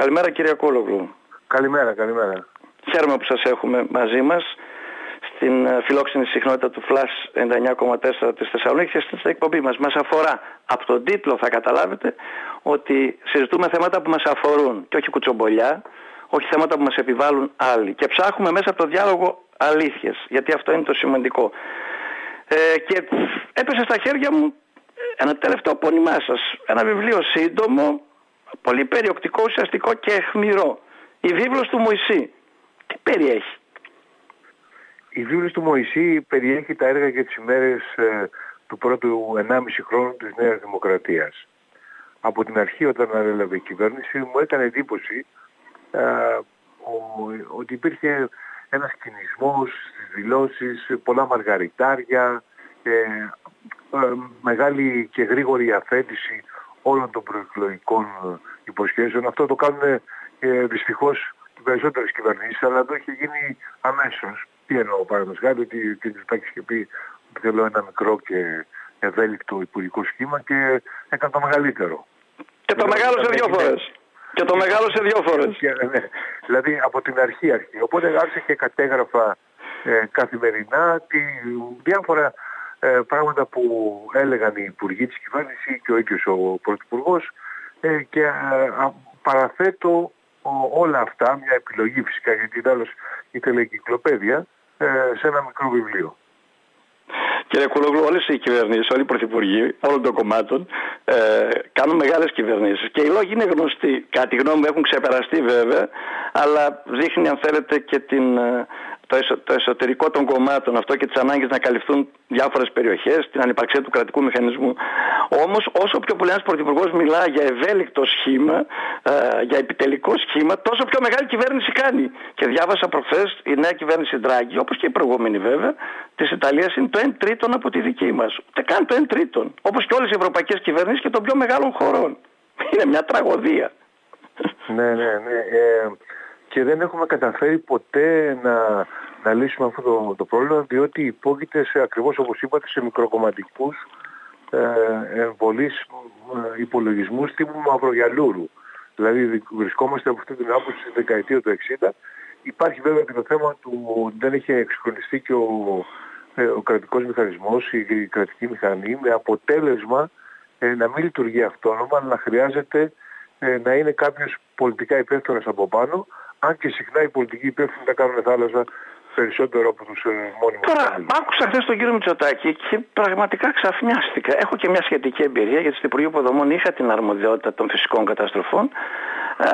Καλημέρα κύριε Κόλογλου. Καλημέρα, καλημέρα. Χαίρομαι που σας έχουμε μαζί μας στην ε, φιλόξενη συχνότητα του Flash 99,4 της Θεσσαλονίκης και στην εκπομπή μας. Μας αφορά, από τον τίτλο θα καταλάβετε, ότι συζητούμε θέματα που μας αφορούν και όχι κουτσομπολιά, όχι θέματα που μας επιβάλλουν άλλοι. Και ψάχνουμε μέσα από το διάλογο αλήθειες, γιατί αυτό είναι το σημαντικό. Ε, και έπεσε στα χέρια μου ένα τελευταίο πόνημά σας, ένα βιβλίο σύντομο, πολύ περιοκτικό, ουσιαστικό και εχμηρό. Η βίβλος του Μωυσή. Τι περιέχει; Η βίβλος του Μωυσή περιέχει τα έργα και τις ημέρες ε, του πρώτου 1,5 χρόνου της Νέας Δημοκρατίας. Από την αρχή όταν ανέλαβε η κυβέρνηση μου έκανε εντύπωση ε, ότι υπήρχε ένας κινησμός στις δηλώσεις, πολλά μαργαριτάρια, ε, μεγάλη και γρήγορη αφέντηση όλων των προεκλογικών υποσχέσεων. Αυτό το κάνουν ε, δυστυχώς οι περισσότερες κυβερνήσεις, αλλά εδώ έχει γίνει αμέσως. Τι εννοώ παραδείγματος χάρη, ότι ο κ. Τάκης είχε πει ότι θέλω ένα μικρό και ευέλικτο υπουργικό σχήμα και έκανε το μεγαλύτερο. Και το μεγάλο σε δύο φορές. Και το μεγάλο σε δύο φορές. Ναι. Δηλαδή από την αρχή αρχή. Οπότε άρχισε και κατέγραφα ε, καθημερινά τη, διάφορα ε, πράγματα που έλεγαν οι υπουργοί της κυβέρνησης και ο ίδιος ο πρωθυπουργός ε, και ε, παραθέτω όλα αυτά, μια επιλογή φυσικά γιατί τέλος ήθελε εγκυκλοπαίδεια, ε, σε ένα μικρό βιβλίο. Κύριε Κουλόγλου, όλες οι κυβερνήσεις, όλοι οι πρωθυπουργοί όλων των κομμάτων ε, κάνουν μεγάλες κυβερνήσεις. Και οι λόγοι είναι γνωστοί. Κατά τη γνώμη μου έχουν ξεπεραστεί βέβαια, αλλά δείχνει αν θέλετε και την, ε, το, εσωτερικό των κομμάτων αυτό και τις ανάγκες να καλυφθούν διάφορες περιοχές, την ανυπαρξία του κρατικού μηχανισμού. Όμως όσο πιο πολύ ένας πρωθυπουργός μιλά για ευέλικτο σχήμα, ε, για επιτελικό σχήμα, τόσο πιο μεγάλη κυβέρνηση κάνει. Και διάβασα προχθές η νέα κυβέρνηση Ντράγκη, όπως και η προηγούμενη βέβαια, της Ιταλίας είναι το 1 τρίτον από τη δική μας. Ούτε καν το 1 τρίτον. Όπως και όλες οι ευρωπαϊκές κυβερνήσεις και των πιο μεγάλων χωρών. Είναι μια τραγωδία. Ναι, ναι, ναι. Ε, και δεν έχουμε καταφέρει ποτέ να, να λύσουμε αυτό το, το πρόβλημα διότι υπόκειται σε ακριβώς όπως είπατε σε μικροκομματικούς ε, εμβολείς ε, υπολογισμούς τύπου Μαυρογιαλούρου. Δηλαδή βρισκόμαστε από αυτή την άποψη στη δεκαετία του 60. Υπάρχει βέβαια και το θέμα του ότι δεν έχει εξυγχρονιστεί και ο, ε, ο κρατικός μηχανισμός, η, η κρατική μηχανή με αποτέλεσμα ε, να μην λειτουργεί αυτόνομα αλλά να χρειάζεται ε, να είναι κάποιος πολιτικά υπεύθυνος από πάνω αν και συχνά οι πολιτικοί υπεύθυνοι τα κάνουν θάλασσα περισσότερο από τους ε, μόνιμους. Τώρα, άκουσα χθες τον κύριο Μητσοτάκη και πραγματικά ξαφνιάστηκα. Έχω και μια σχετική εμπειρία γιατί στην Υπουργείο Υποδομών είχα την αρμοδιότητα των φυσικών καταστροφών ε,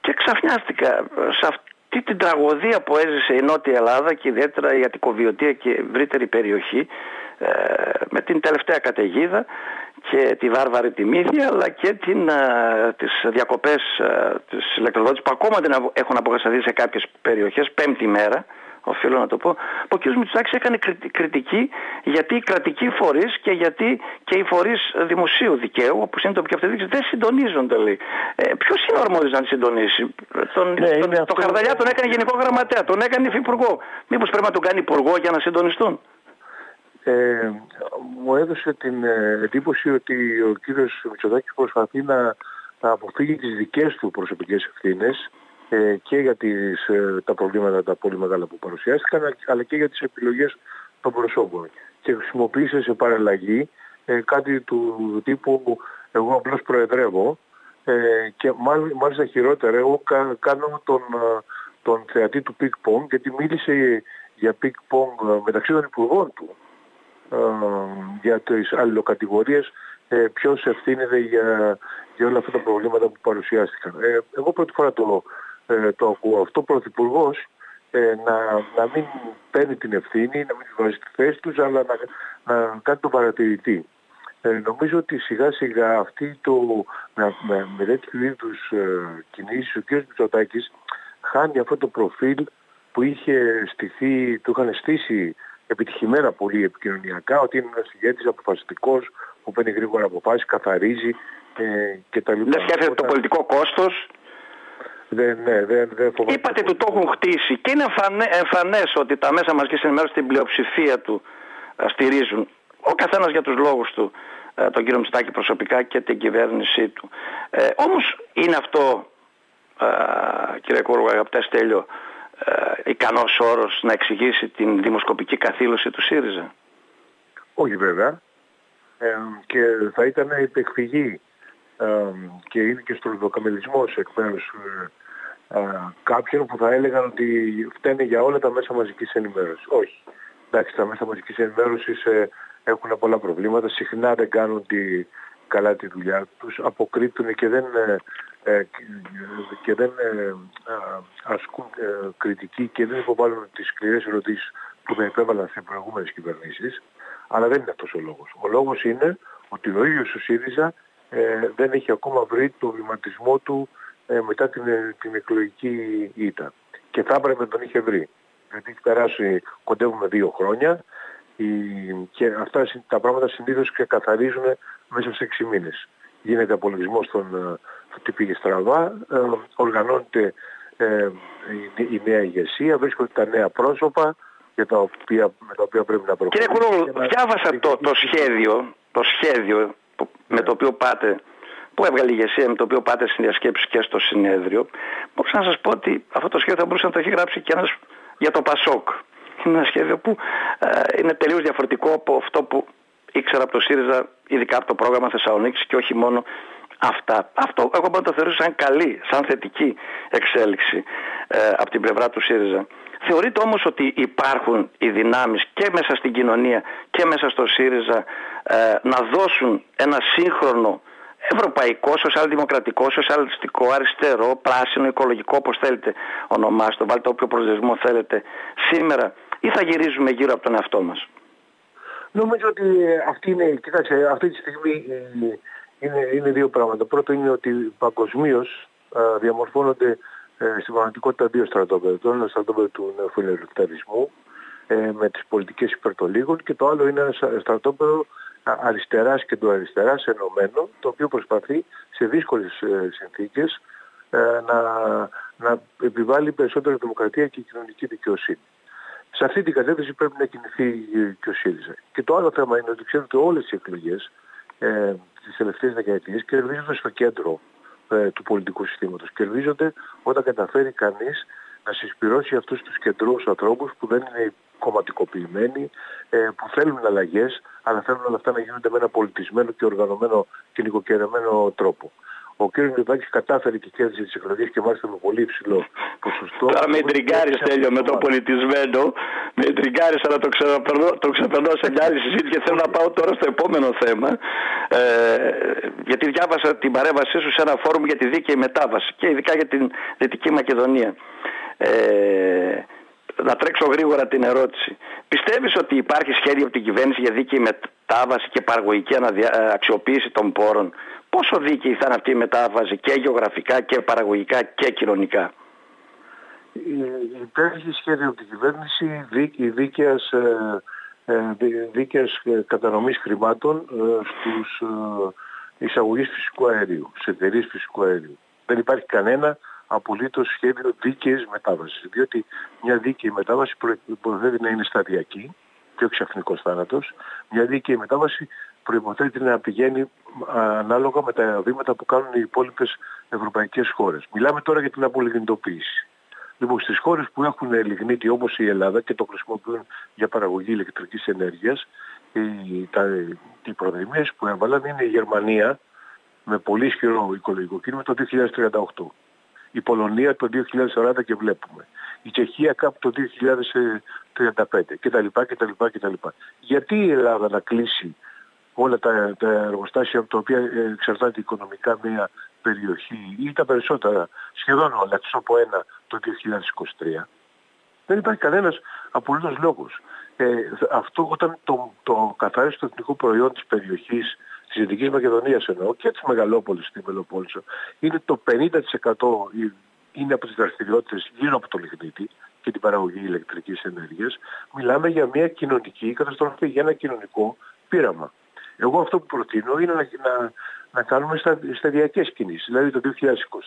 και ξαφνιάστηκα σε αυτή την τραγωδία που έζησε η Νότια Ελλάδα και ιδιαίτερα η Αττικοβιωτία και η ευρύτερη περιοχή ε, με την τελευταία καταιγίδα και τη βάρβαρη τιμήθεια αλλά και την, α, τις διακοπές α, της ηλεκτροδότησης που ακόμα δεν έχουν αποκατασταθεί σε κάποιες περιοχές, πέμπτη μέρα οφείλω να το πω, ο κ. Μητσοτάκης έκανε κριτική γιατί οι κρατικοί φορείς και γιατί και οι φορείς δημοσίου δικαίου, όπως είναι το πιο αυτοδείξη, δεν συντονίζονται λέει. Ε, ποιος είναι ο αρμόδιος να τη συντονίσει; Τον, ναι, τον, το Χαρδαλιά τον έκανε γενικό γραμματέα, τον έκανε υφυπουργό. Μήπως πρέπει να τον κάνει υπουργό για να συντονιστούν; Ε, μου έδωσε την ε, εντύπωση ότι ο κύριος Μητσοτάκης προσπαθεί να, να αποφύγει τις δικές του προσωπικές ευθύνες ε, και για τις, ε, τα προβλήματα τα πολύ μεγάλα που παρουσιάστηκαν αλλά και για τις επιλογές των προσώπων. Και χρησιμοποίησε σε παραλλαγή ε, κάτι του τύπου εγώ απλώς προεδρεύω και μάλιστα χειρότερα εγώ κάνω τον, τον θεατή του πινγκ πονγκ γιατί μίλησε για πινγκ πονγκ μεταξύ των υπουργών του ε, για τις αλληλοκατηγορίες ε, ποιος ευθύνεται για, για όλα αυτά τα προβλήματα που παρουσιάστηκαν. Ε, εγώ πρώτη φορά το, ε, το ακούω αυτό. Ο Πρωθυπουργός ε, να, να μην παίρνει την ευθύνη, να μην βάζει τη θέση τους, αλλά να, να κάνει τον παρατηρητή. Ε, νομίζω ότι σιγά σιγά αυτή το, με, με, με τέτοιου είδους ε, κινήσεις ο κ. Μητσοτάκης χάνει αυτό το προφίλ που είχε στηθεί, του είχαν στήσει επιτυχημένα πολύ επικοινωνιακά, ότι είναι ένας ηγέτης αποφασιστικός που παίρνει γρήγορα αποφάσεις, καθαρίζει ε, κτλ. Δεν σκέφτεται το πολιτικό κόστος. Δεν, ναι, δεν, δεν φοβάται. Είπατε του το έχουν χτίσει και είναι εμφανές ότι τα μέσα μαζικής ενημέρωσης στην πλειοψηφία του ε, στηρίζουν ο καθένας για τους λόγους του ε, τον κύριο Μητσοτάκη προσωπικά και την κυβέρνησή του. Ε, όμως είναι αυτό κύριε Κούργο, αγαπητές Στέλιο, ικανός όρος να εξηγήσει την δημοσκοπική καθήλωση του ΣΥΡΙΖΑ; Όχι βέβαια. Ε, και θα ήταν υπεκφυγή ε, και είναι και στο λιδοκαμιλισμός εκ μέρους ε, κάποιων που θα έλεγαν ότι φταίνε για όλα τα μέσα μαζικής ενημέρωσης. Όχι. Εντάξει, τα μέσα μαζικής ενημέρωσης έχουν πολλά προβλήματα, συχνά δεν κάνουν τη, καλά τη δουλειά τους, αποκρύπτουν και δεν, και δεν ασκούν κριτική και δεν υποβάλλουν τις σκληρές ερωτήσεις που θα επέβαλαν σε προηγούμενες κυβερνήσεις. Αλλά δεν είναι αυτός ο λόγος. Ο λόγος είναι ότι ο ίδιος ο ΣΥΡΙΖΑ ε, δεν έχει ακόμα βρει το βηματισμό του ε, μετά την, την εκλογική ήττα. Και θα έπρεπε να τον είχε βρει. Γιατί έχει περάσει, κοντεύουμε δύο χρόνια η, και αυτά τα πράγματα συνήθως ξεκαθαρίζουν μέσα σε έξι μήνες. Γίνεται απολογισμός των ε, τι πήγε στραβά, ε, οργανώνεται ε, η, η νέα ηγεσία, βρίσκονται τα νέα πρόσωπα, για τα οποία, με τα οποία πρέπει να προχωρήσουμε. Κύριε Κουρόλου, διάβασα το, το σχέδιο, το σχέδιο που, με το οποίο πάτε, που έβγαλε η ηγεσία, με το οποίο πάτε στην διασκέψη και στο συνέδριο. Μπορούσα να σας πω ότι αυτό το σχέδιο θα μπορούσε να το έχει γράψει και ένας για το Πασόκ. Είναι ένα σχέδιο που ε, είναι τελείως διαφορετικό από αυτό που ήξερα από το ΣΥΡΙΖΑ, ειδικά από το πρόγραμμα Θεσσαλονίκης και όχι μόνο αυτά. Αυτό εγώ μπορώ να το θεωρήσω σαν καλή, σαν θετική εξέλιξη ε, από την πλευρά του ΣΥΡΙΖΑ. Θεωρείτε όμως ότι υπάρχουν οι δυνάμεις και μέσα στην κοινωνία και μέσα στο ΣΥΡΙΖΑ ε, να δώσουν ένα σύγχρονο ευρωπαϊκό, σοσιαλδημοκρατικό, σοσιαλιστικό, αριστερό, πράσινο, οικολογικό, όπως θέλετε ονομάστε, βάλτε όποιο προσδεσμό θέλετε σήμερα ή θα γυρίζουμε γύρω από τον εαυτό μας; Νομίζω ότι αυτή είναι, κοιτάξτε, αυτή τη στιγμή ε, είναι, είναι δύο πράγματα. Πρώτο είναι ότι παγκοσμίως ε, διαμορφώνονται ε, στην πραγματικότητα δύο στρατόπεδα. Το ένα στρατόπεδο του νεοφιλελευθερισμού ε, με τις πολιτικές υπερτολίγων και το άλλο είναι ένα στρατόπεδο αριστεράς και του αριστεράς ενωμένο το οποίο προσπαθεί σε δύσκολες ε, συνθήκες ε, να, να επιβάλλει περισσότερη δημοκρατία και κοινωνική δικαιοσύνη. Σε αυτή την κατεύθυνση πρέπει να κινηθεί και ο ΣΥΡΙΖΑ. Και το άλλο θέμα είναι ότι ξέρετε όλες οι εκλογές ε, τις τελευταίες δεκαετίες κερδίζονται στο κέντρο ε, του πολιτικού συστήματος. Κερδίζονται όταν καταφέρει κανείς να συσπηρώσει αυτούς τους κεντρούς ανθρώπους που δεν είναι κομματικοποιημένοι, ε, που θέλουν αλλαγές, αλλά θέλουν όλα αυτά να γίνονται με ένα πολιτισμένο και οργανωμένο και νοικοκαιρεμένο τρόπο. Ο κ. Μητσοτάκης κατάφερε και κέρδισε τις εκλογές και μάλιστα με πολύ υψηλό ποσοστό. Τώρα με τριγκάρεις τέλειο με το πολιτισμένο. Με τριγκάρεις αλλά το ξεπερνώ, το ξεπερνώ σε μια άλλη συζήτηση και θέλω να πάω τώρα στο επόμενο θέμα. Ε, γιατί διάβασα την παρέμβασή σου σε ένα φόρουμ για τη δίκαιη μετάβαση και ειδικά για την Δυτική Μακεδονία. Ε, να τρέξω γρήγορα την ερώτηση. Πιστεύεις ότι υπάρχει σχέδιο από την κυβέρνηση για δίκαιη μετάβαση και παραγωγική αξιοποίηση των πόρων; Πόσο δίκαιη θα είναι αυτή η μετάβαση και γεωγραφικά και παραγωγικά και κοινωνικά; Υπάρχει σχέδιο από την κυβέρνηση δίκαιη, δίκαιας, ε, ε, δίκαιας ε, κατανομής χρημάτων στους εισαγωγείς φυσικού αερίου, σε εταιρείες φυσικού αερίου. Δεν υπάρχει κανένα απολύτως σχέδιο δίκαιης μετάβασης, διότι μια δίκαιη μετάβαση προϋποθέτει να είναι σταδιακή και ο ξαφνικός θάνατος. Μια δίκαιη μετάβαση προϋποθέτει να πηγαίνει ανάλογα με τα βήματα που κάνουν οι υπόλοιπες ευρωπαϊκές χώρες. Μιλάμε τώρα για την απολιγνητοποίηση. Λοιπόν, στις χώρες που έχουν λιγνίτη όπως η Ελλάδα και το χρησιμοποιούν για παραγωγή ηλεκτρικής ενέργειας, οι, τα, οι προδημίες που έβαλαν είναι η Γερμανία με πολύ ισχυρό οικολογικό κίνημα το 2038. Η Πολωνία το 2040 και βλέπουμε. Η Τσεχία κάπου το 2035 κτλ. κτλ, κτλ. Γιατί η Ελλάδα να κλείσει όλα τα, τα εργοστάσια από τα οποία εξαρτάται οικονομικά μια περιοχή ή τα περισσότερα, σχεδόν όλα, εκτός από ένα το 2023. Δεν υπάρχει κανένας απολύτως λόγος. Ε, αυτό όταν το, το καθαρίσει το εθνικό προϊόν της περιοχής της Δυτικής Μακεδονίας εννοώ και της Μεγαλόπολης στην Μελοπόλησο είναι το 50% είναι από τις δραστηριότητες γύρω από το λιγνίτη και την παραγωγή ηλεκτρικής ενέργειας. Μιλάμε για μια κοινωνική καταστροφή, για ένα κοινωνικό πείραμα. Εγώ αυτό που προτείνω είναι να, να, να κάνουμε στα, σταδιακές κινήσεις. Δηλαδή το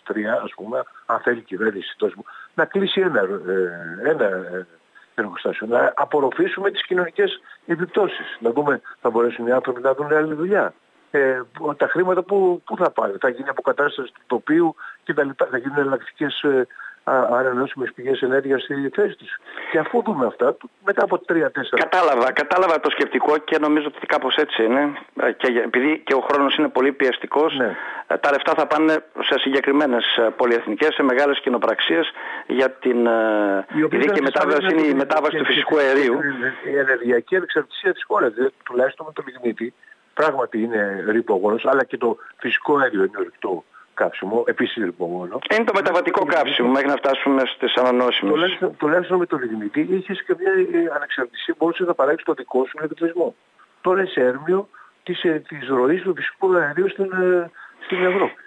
2023, ας πούμε, αν θέλει η κυβέρνηση τόσο, να κλείσει ένα, ε, ένα ε, εργοστάσιο, να απορροφήσουμε τις κοινωνικές επιπτώσεις. Να δούμε, θα μπορέσουν οι άνθρωποι να δουν άλλη δουλειά. ε, τα χρήματα που, που θα πάνε. Θα γίνει αποκατάσταση του τοπίου και τα λοιπά. Θα γίνουν εναλλακτικές ε, ανανεώσιμες πηγές ενέργειας στη θέση τους. Και αφού δούμε αυτά, μετά από τρία-τέσσερα... Κατάλαβα, κατάλαβα το σκεπτικό και νομίζω ότι κάπως έτσι είναι. Ε, και επειδή και ο χρόνος είναι πολύ πιεστικός, ναι. Ε, τα λεφτά θα πάνε σε συγκεκριμένες ε, πολυεθνικές, σε μεγάλες κοινοπραξίες για την η δίκαιη μετάβαση είναι η μετάβαση του φυσικού αερίου. Η ενεργειακή ανεξαρτησία της χώρας, δηλαδή, τουλάχιστον με το λιγνίτη, πράγματι είναι ρήπογονος, αλλά και το φυσικό αέριο είναι ρηκτό καύσιμο, επίσης ρηπογόνο. Είναι το μεταβατικό καύσιμο μέχρι να φτάσουμε στις ανανόσιμες. Τουλάχιστον, τουλάχιστον με το λιγνίτη είχες και μια ε, ανεξαρτησία, μπορούσες να παράξεις το δικό σου ηλεκτρισμό. Τώρα είσαι έρμιο της, ε, της ροής του φυσικού αερίου στην, ε, στην Ευρώπη.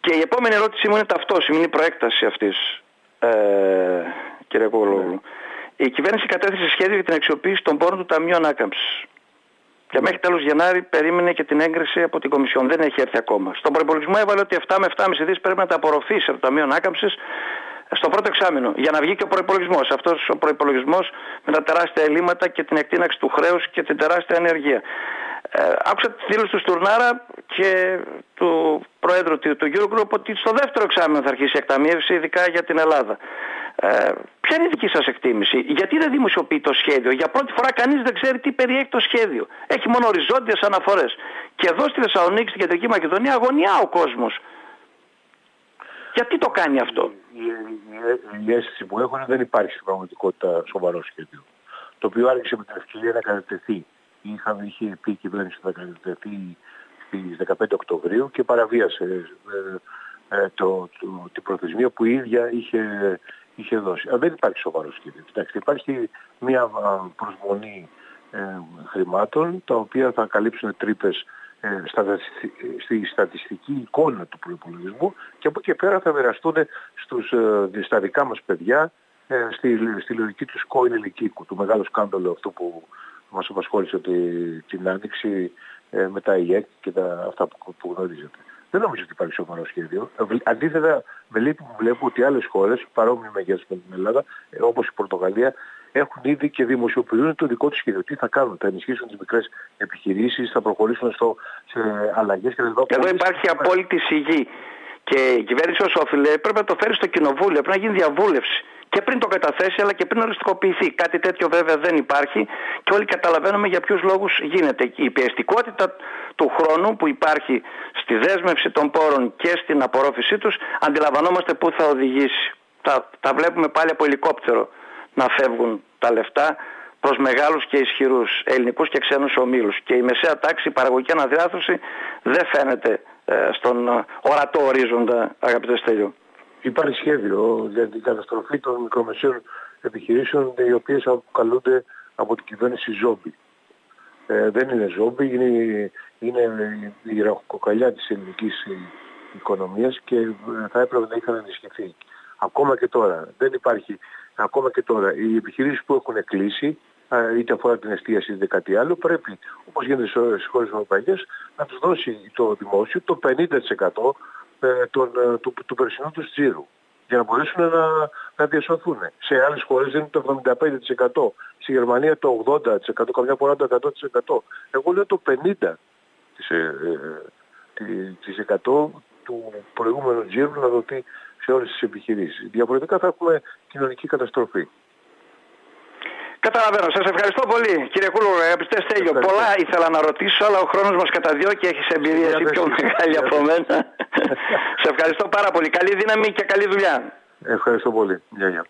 Και η επόμενη ερώτηση μου είναι ταυτόσιμη, είναι η προέκταση αυτής, ε, κύριε Κογλόγλου. Ναι. Η κυβέρνηση κατέθεσε σχέδιο για την αξιοποίηση των πόρων του Ταμείου Ανάκαμψης. Και μέχρι τέλος Γενάρη περίμενε και την έγκριση από την Κομισιόν. Δεν έχει έρθει ακόμα. Στον προπολογισμό έβαλε ότι 7 με 7,5 δις πρέπει να τα απορροφήσει από το Ταμείο Ανάκαμψης στο πρώτο εξάμεινο για να βγει και ο προϋπολογισμός. Αυτός ο προϋπολογισμός με τα τεράστια ελλείμματα και την εκτείναξη του χρέους και την τεράστια ανεργία. Ε, άκουσα τη δήλωση του Στουρνάρα και του Προέδρου του, του Eurogroup ότι στο δεύτερο εξάμεινο θα αρχίσει η εκταμείευση ειδικά για την Ελλάδα. Ε, ποια είναι η δική σας εκτίμηση, γιατί δεν δημοσιοποιεί το σχέδιο; Για πρώτη φορά κανείς δεν ξέρει τι περιέχει το σχέδιο. Έχει μόνο οριζόντιες αναφορές. Και εδώ στη Θεσσαλονίκη, στην Κεντρική Μακεδονία, αγωνιά ο κόσμος. Γιατί το κάνει αυτό; Η, η, η, αίσθηση που έχουν δεν υπάρχει στην πραγματικότητα σοβαρό σχέδιο. Το οποίο άρχισε με την ευκαιρία να κατατεθεί. Είχαμε, είχε πει η κυβέρνηση να κατατεθεί στις 15 Οκτωβρίου και παραβίασε ε, ε, το, το, την προθεσμία που η ίδια είχε είχε δώσει. δεν υπάρχει σοβαρό σχέδιο. Κοιτάξτε, υπάρχει μια προσμονή ε, χρημάτων τα οποία θα καλύψουν τρύπες ε, στη στατιστική εικόνα του προϋπολογισμού και από εκεί πέρα θα μοιραστούν στους, ε, στα δικά μας παιδιά ε, στη, στη λογική του σκόιν ηλικίκου, του μεγάλου σκάνδαλου αυτού που μας απασχόλησε τη, την άνοιξη ε, μετά η ΕΚ και τα, αυτά που, που γνωρίζετε. Δεν νομίζω ότι υπάρχει σοβαρό σχέδιο. Αντίθετα, με λύπη που βλέπω ότι άλλες χώρες, παρόμοιοι μεγέθους με την Ελλάδα, ε, όπως η Πορτογαλία, έχουν ήδη και δημοσιοποιούν το δικό τους σχέδιο. Τι θα κάνουν, θα ενισχύσουν τις μικρές επιχειρήσεις, θα προχωρήσουν στο, σε αλλαγές και Εδώ υπάρχει απόλυτη σιγή. Και η κυβέρνηση όσο οφείλει πρέπει να το φέρει στο κοινοβούλιο, πρέπει να γίνει διαβούλευση και πριν το καταθέσει αλλά και πριν οριστικοποιηθεί. Κάτι τέτοιο βέβαια δεν υπάρχει και όλοι καταλαβαίνουμε για ποιους λόγους γίνεται. Η πιεστικότητα του χρόνου που υπάρχει στη δέσμευση των πόρων και στην απορρόφησή τους αντιλαμβανόμαστε πού θα οδηγήσει. Τα, τα βλέπουμε πάλι από ελικόπτερο να φεύγουν τα λεφτά προς μεγάλους και ισχυρούς ελληνικούς και ξένους ομίλους. Και η μεσαία τάξη, η παραγωγική αναδιάθρωση δεν φαίνεται ε, στον ορατό ορίζοντα αγαπητέ Στέλιο. Υπάρχει σχέδιο για την καταστροφή των μικρομεσαίων επιχειρήσεων οι οποίες αποκαλούνται από την κυβέρνηση ζόμπι. Ε, δεν είναι ζόμπι, είναι, είναι η ραχοκοκαλιά της ελληνικής οικονομίας και ε, θα έπρεπε να είχαν ενισχυθεί. Ακόμα και τώρα, δεν υπάρχει, ακόμα και τώρα, οι επιχειρήσεις που έχουν κλείσει, είτε αφορά την εστίαση είτε κάτι άλλο, πρέπει, όπως γίνεται στις χώρες ευρωπαϊκές, να τους δώσει το δημόσιο το 50% ε, τον, ε, του, του περσινού τους τζίρου για να μπορέσουν να, να διασωθούν. Σε άλλες χώρες είναι το 75%. Στη Γερμανία το 80%, καμιά φορά το 100%. Εγώ λέω το 50% της 100 του προηγούμενου τζίρου να δοθεί σε όλες τις επιχειρήσεις. Διαφορετικά θα έχουμε κοινωνική καταστροφή. Καταλαβαίνω. Σας ευχαριστώ πολύ, κύριε Κούλο. Αγαπητέ Στέλιο, πολλά ήθελα να ρωτήσω, αλλά ο χρόνος μας καταδιώκει. Έχεις εμπειρία εσύ πιο μεγάλη από μένα. Σε ευχαριστώ πάρα πολύ. Καλή δύναμη και καλή δουλειά. Ευχαριστώ πολύ. Γεια, γεια.